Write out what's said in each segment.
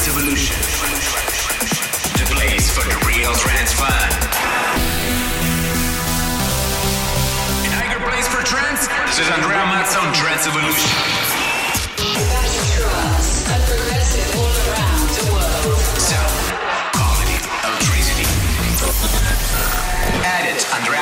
Trance Evolution. The place for real Place for this is Andrea progressive all around the world. Electricity. Edit Andrea.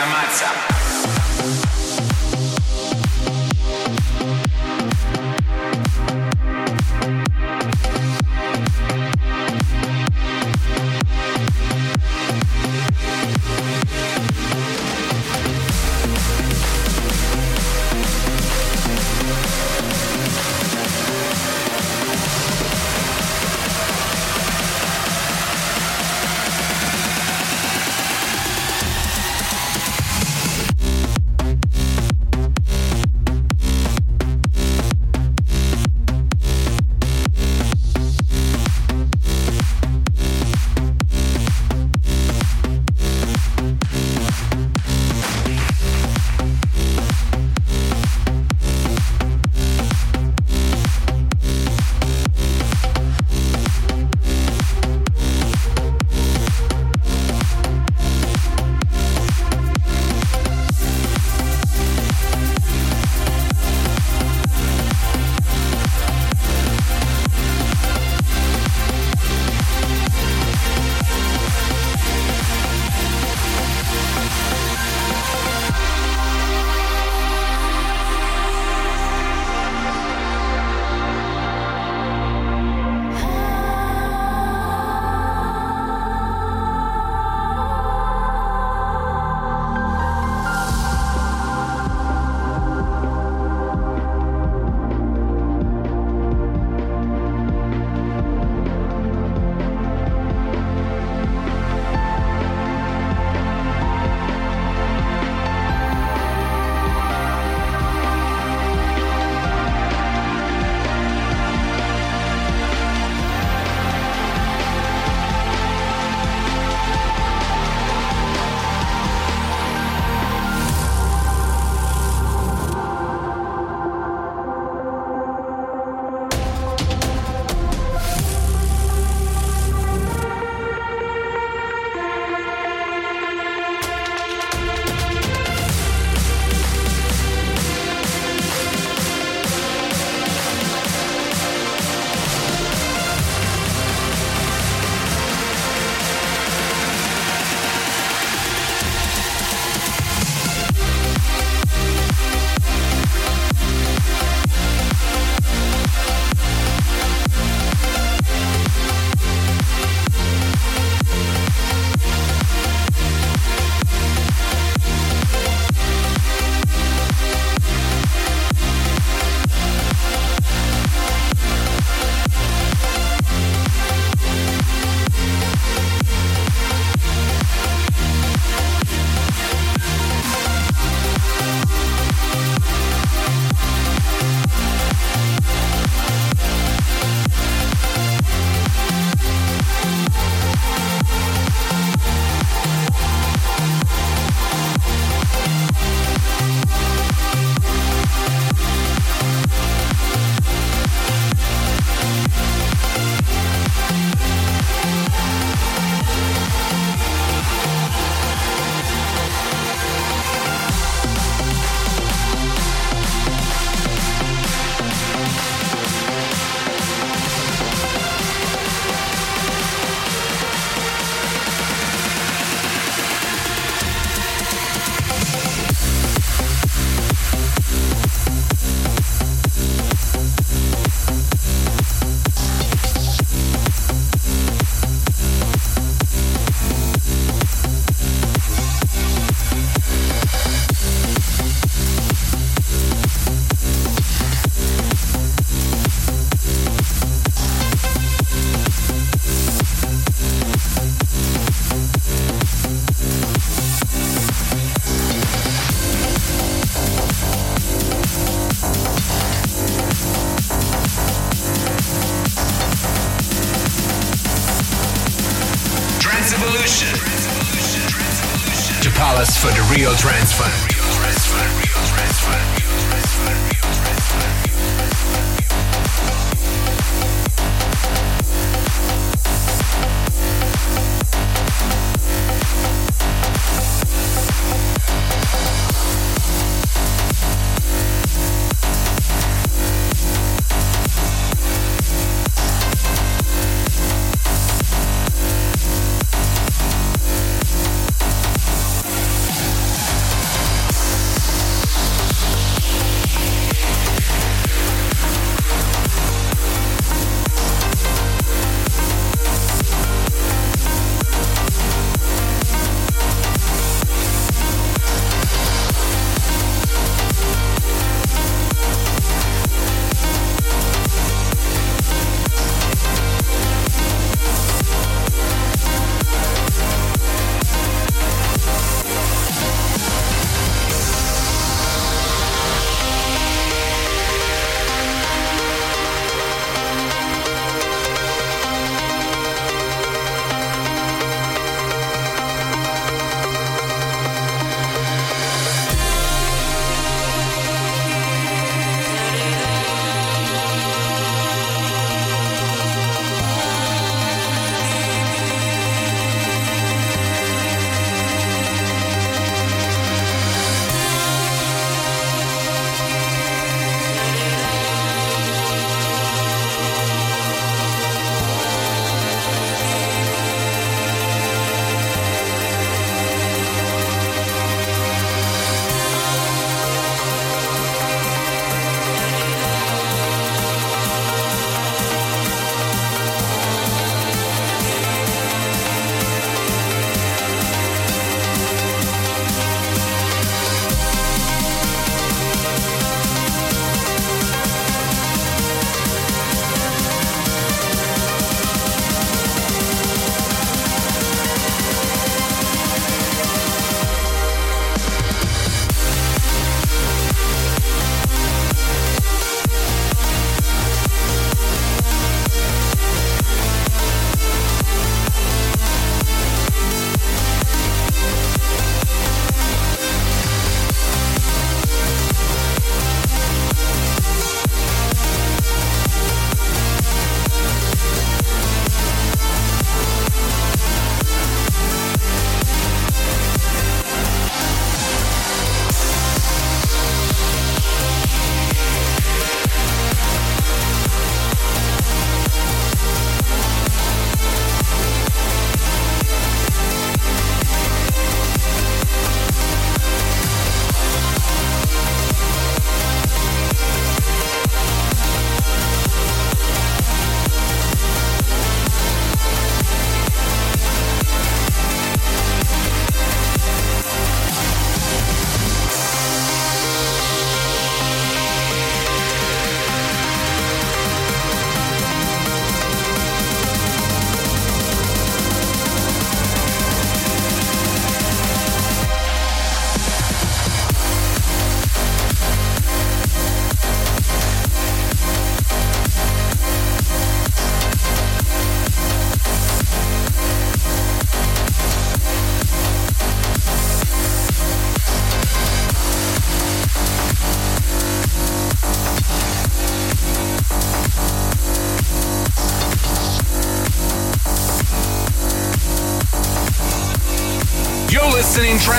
For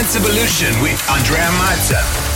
Trance Evolution with Andrea Mazza.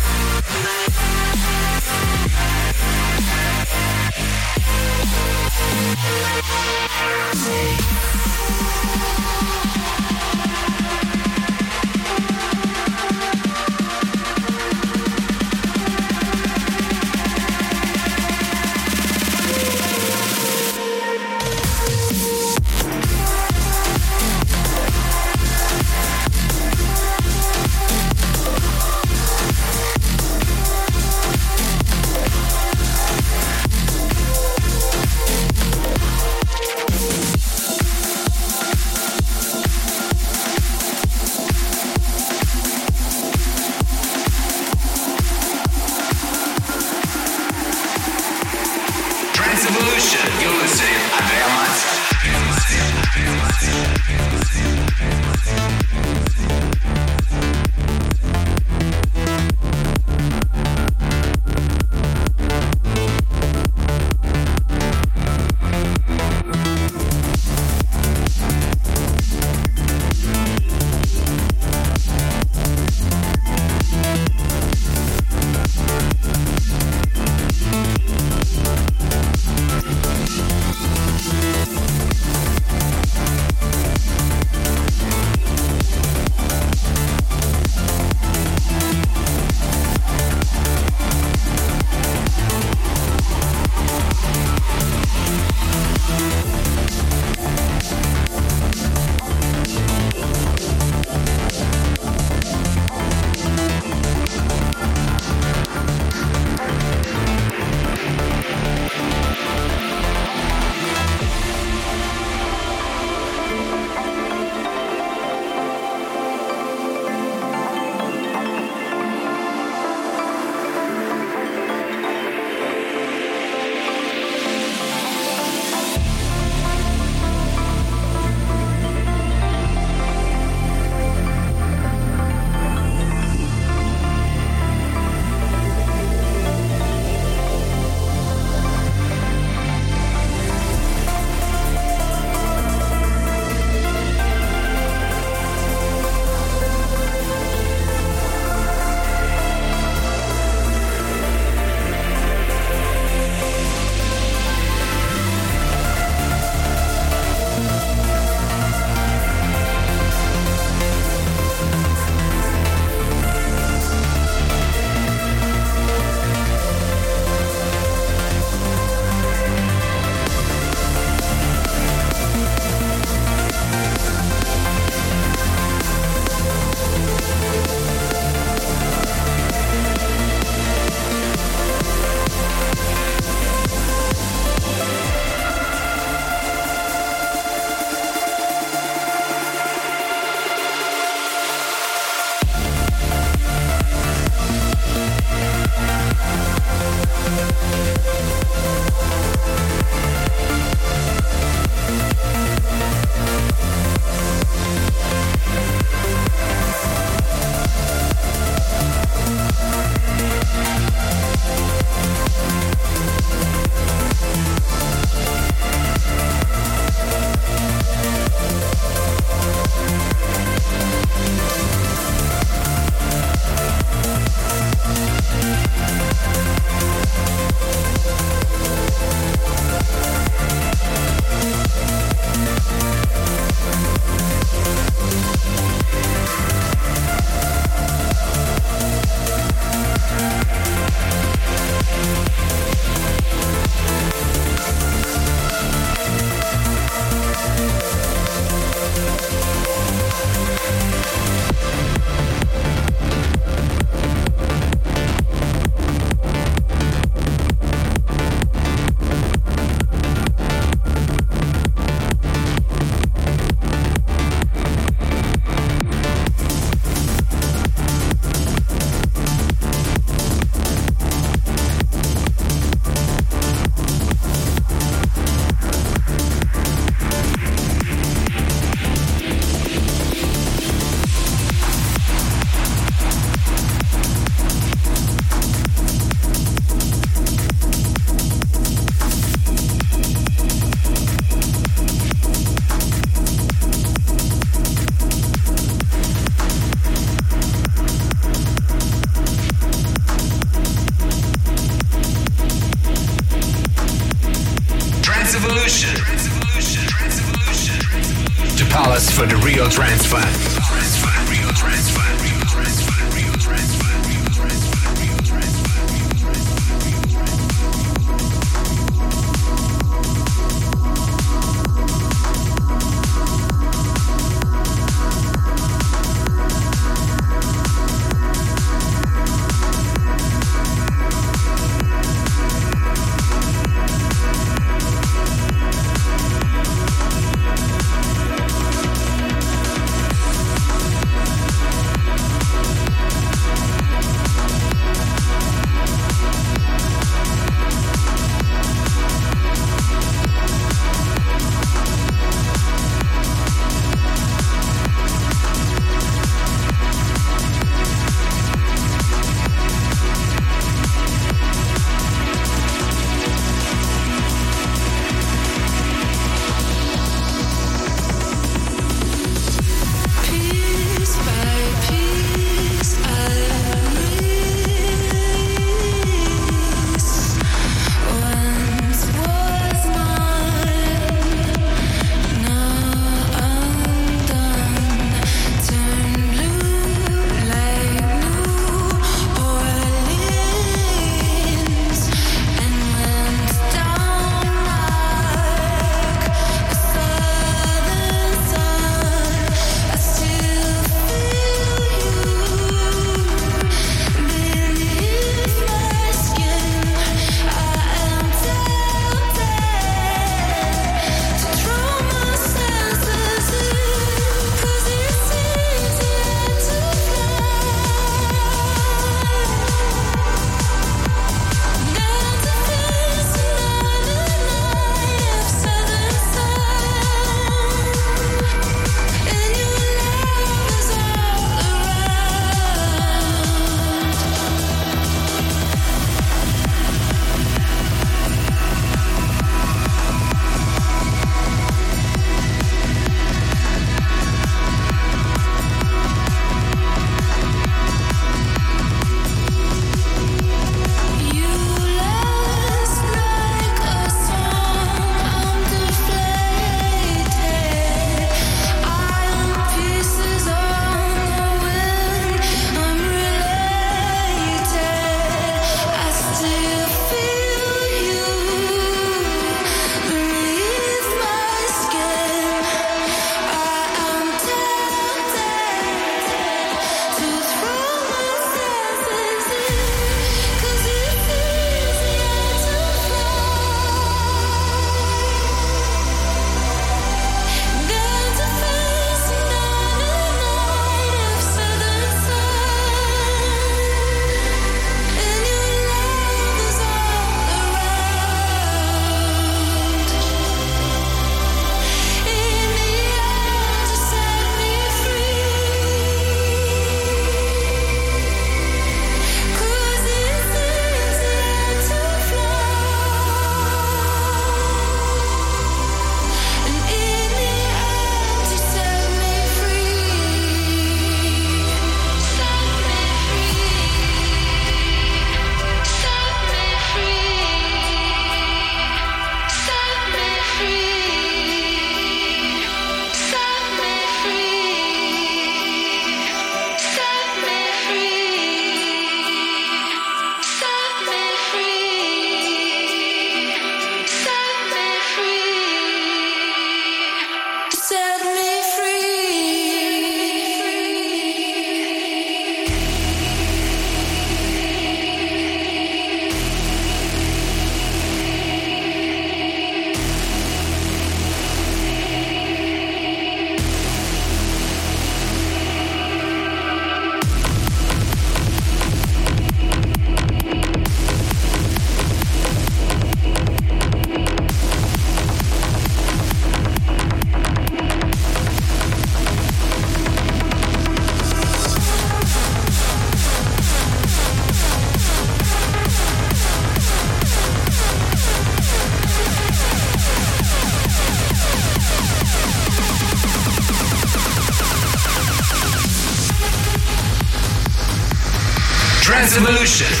Trance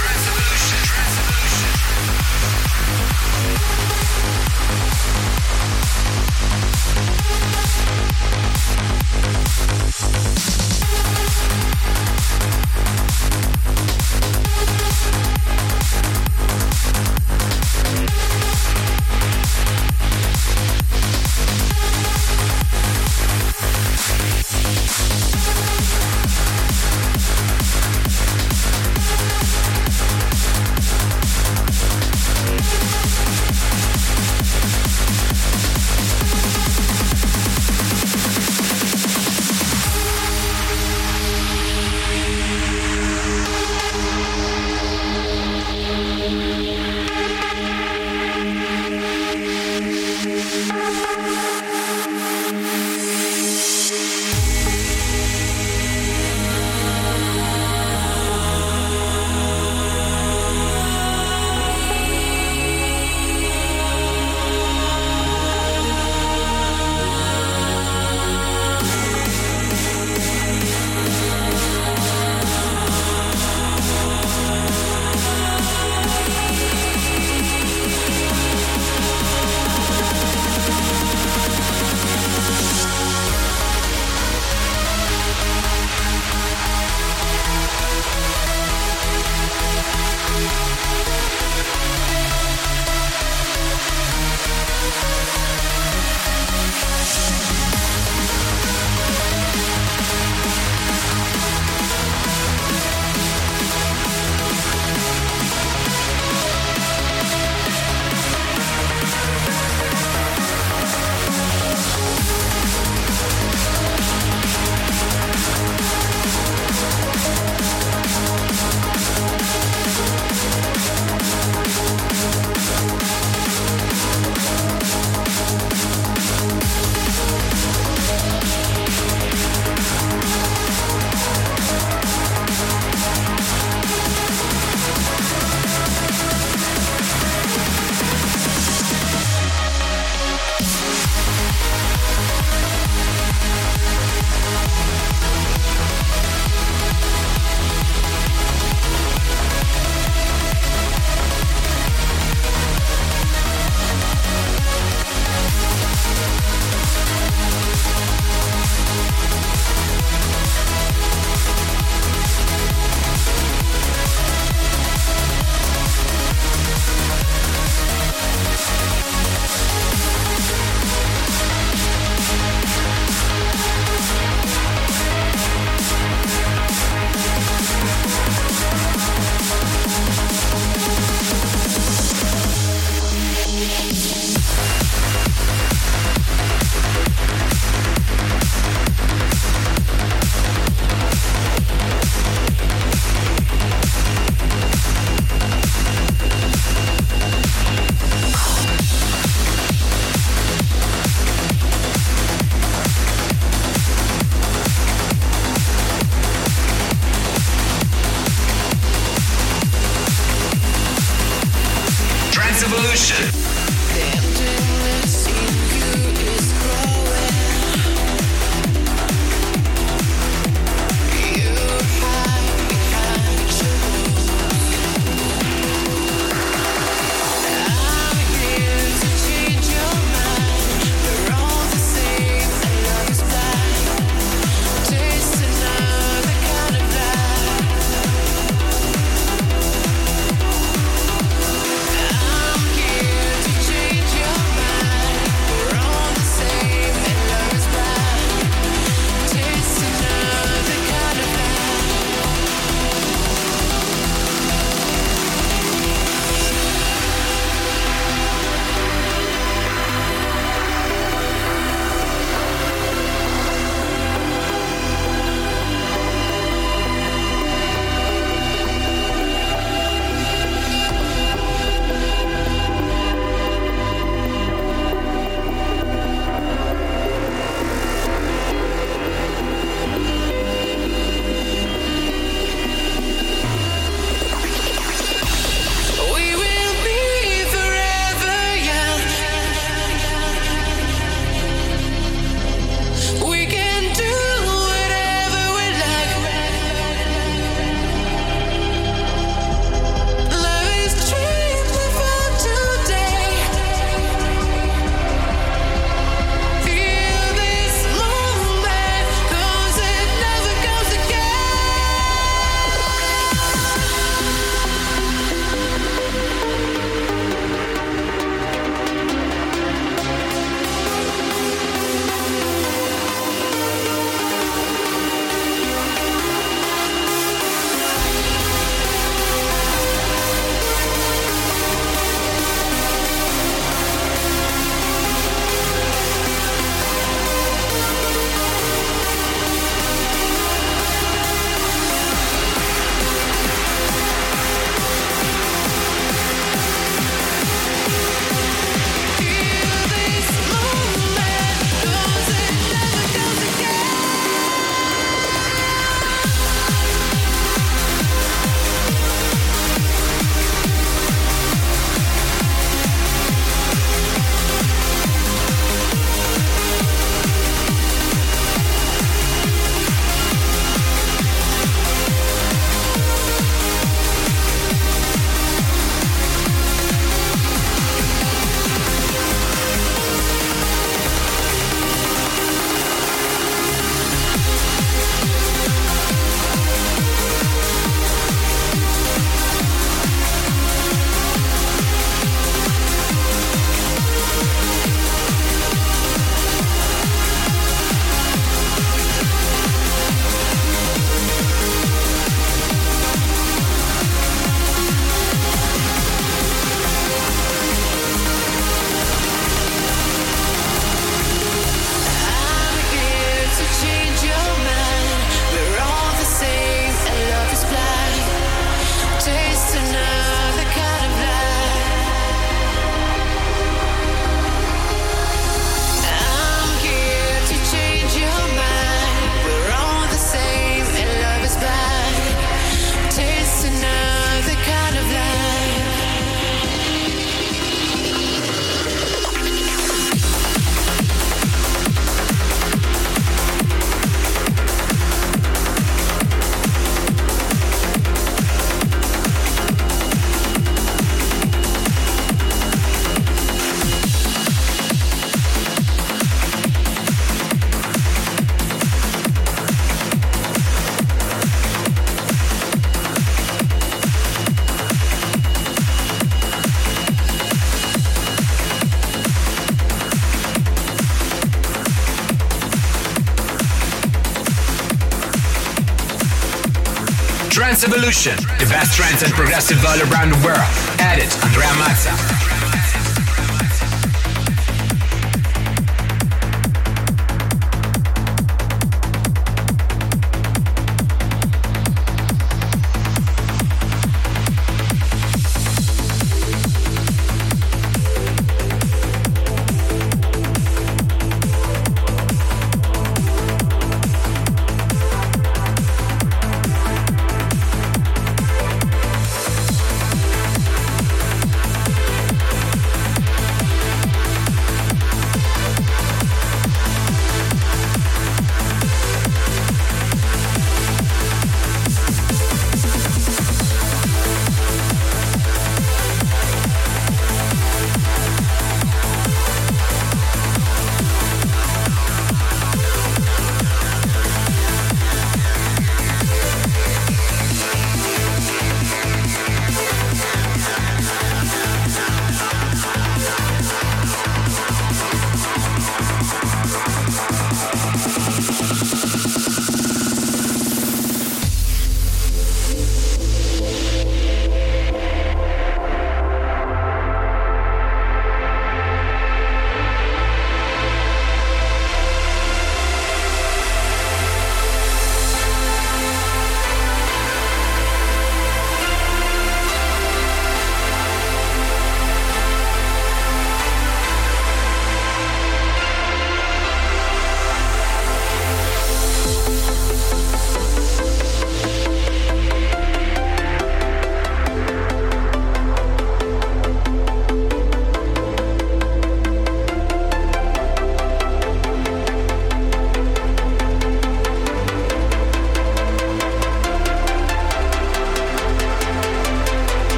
Evolution. The best trance and progressive all around the world. Edit Andrea Mazza.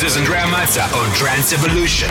This is Andrea Mazza on Trance Evolution.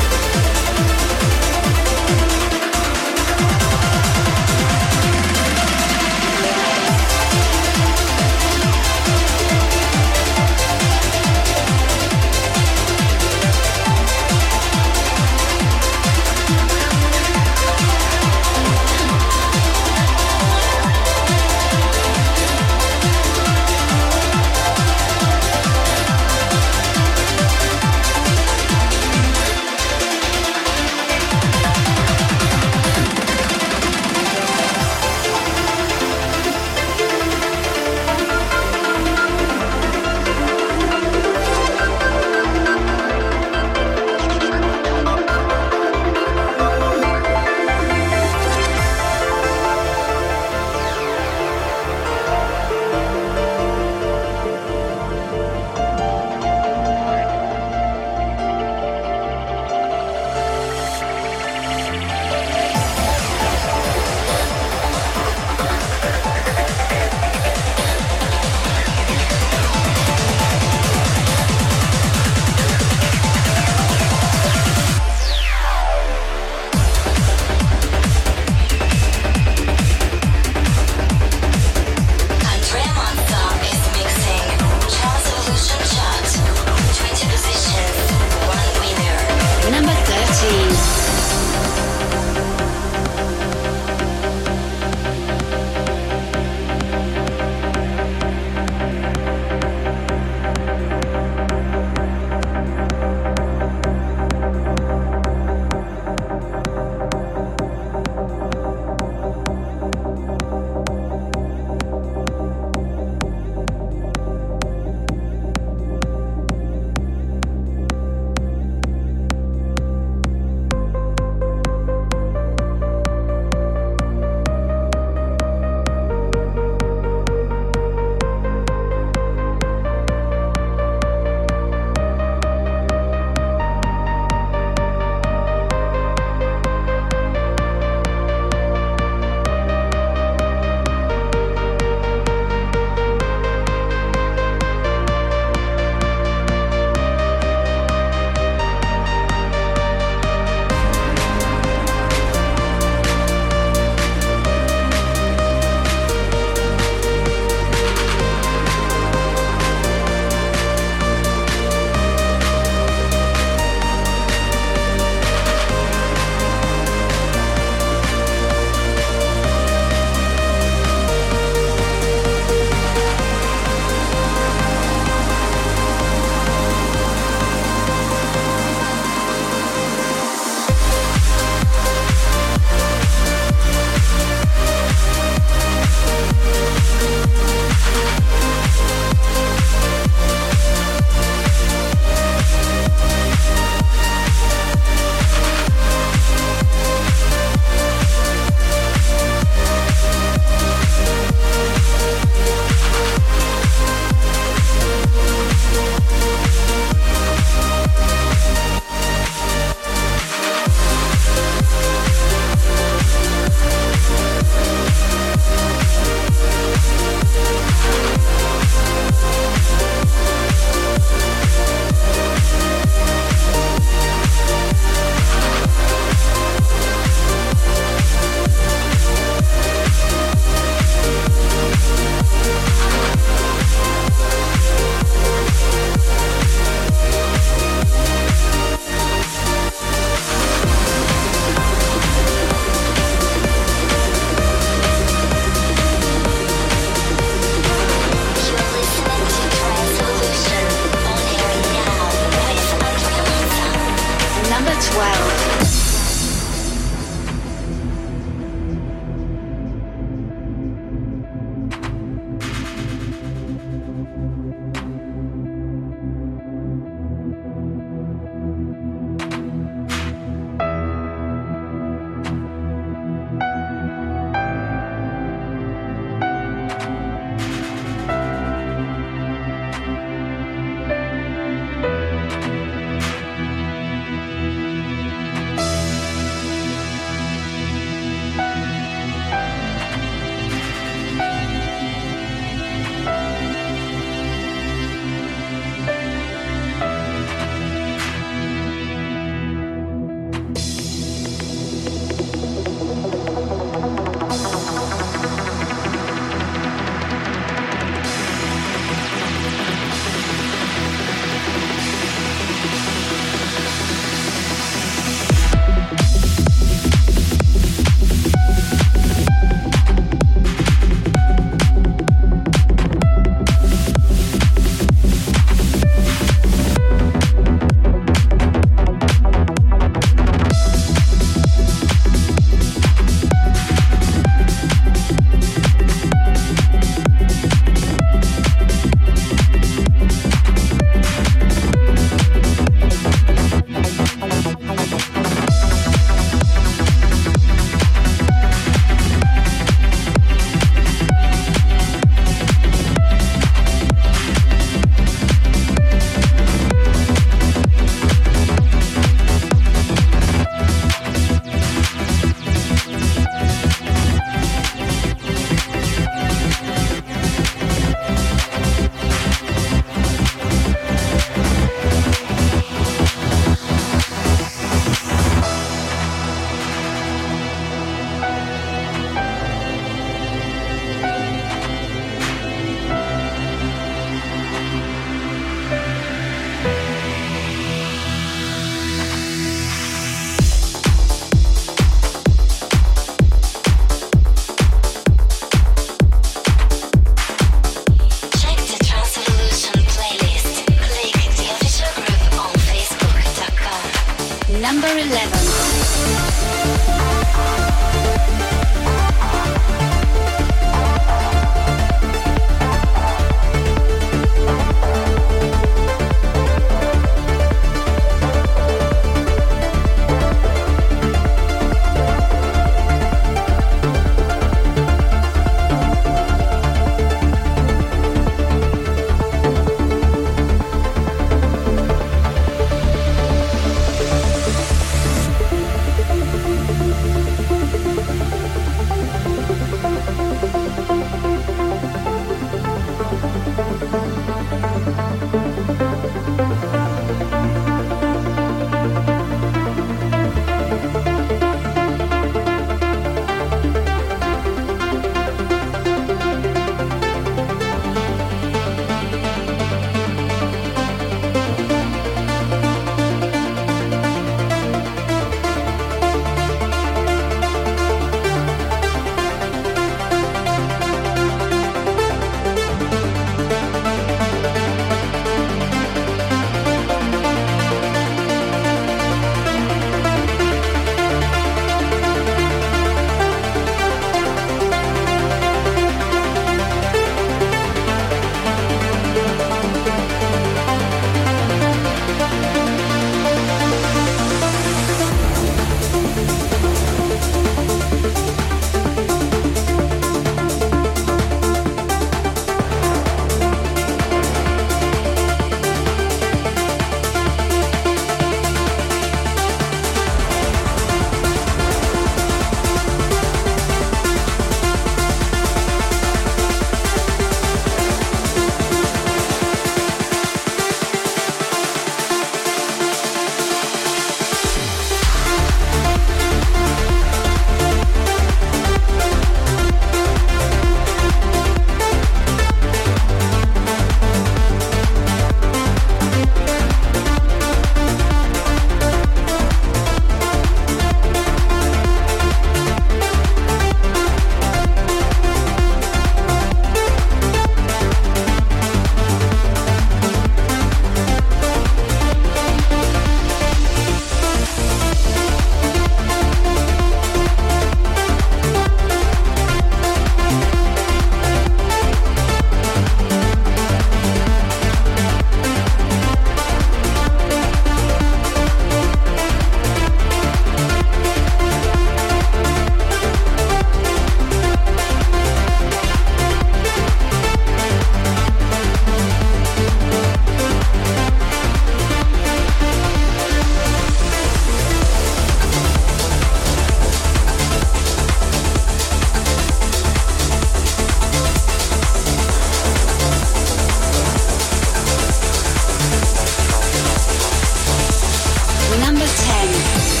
10.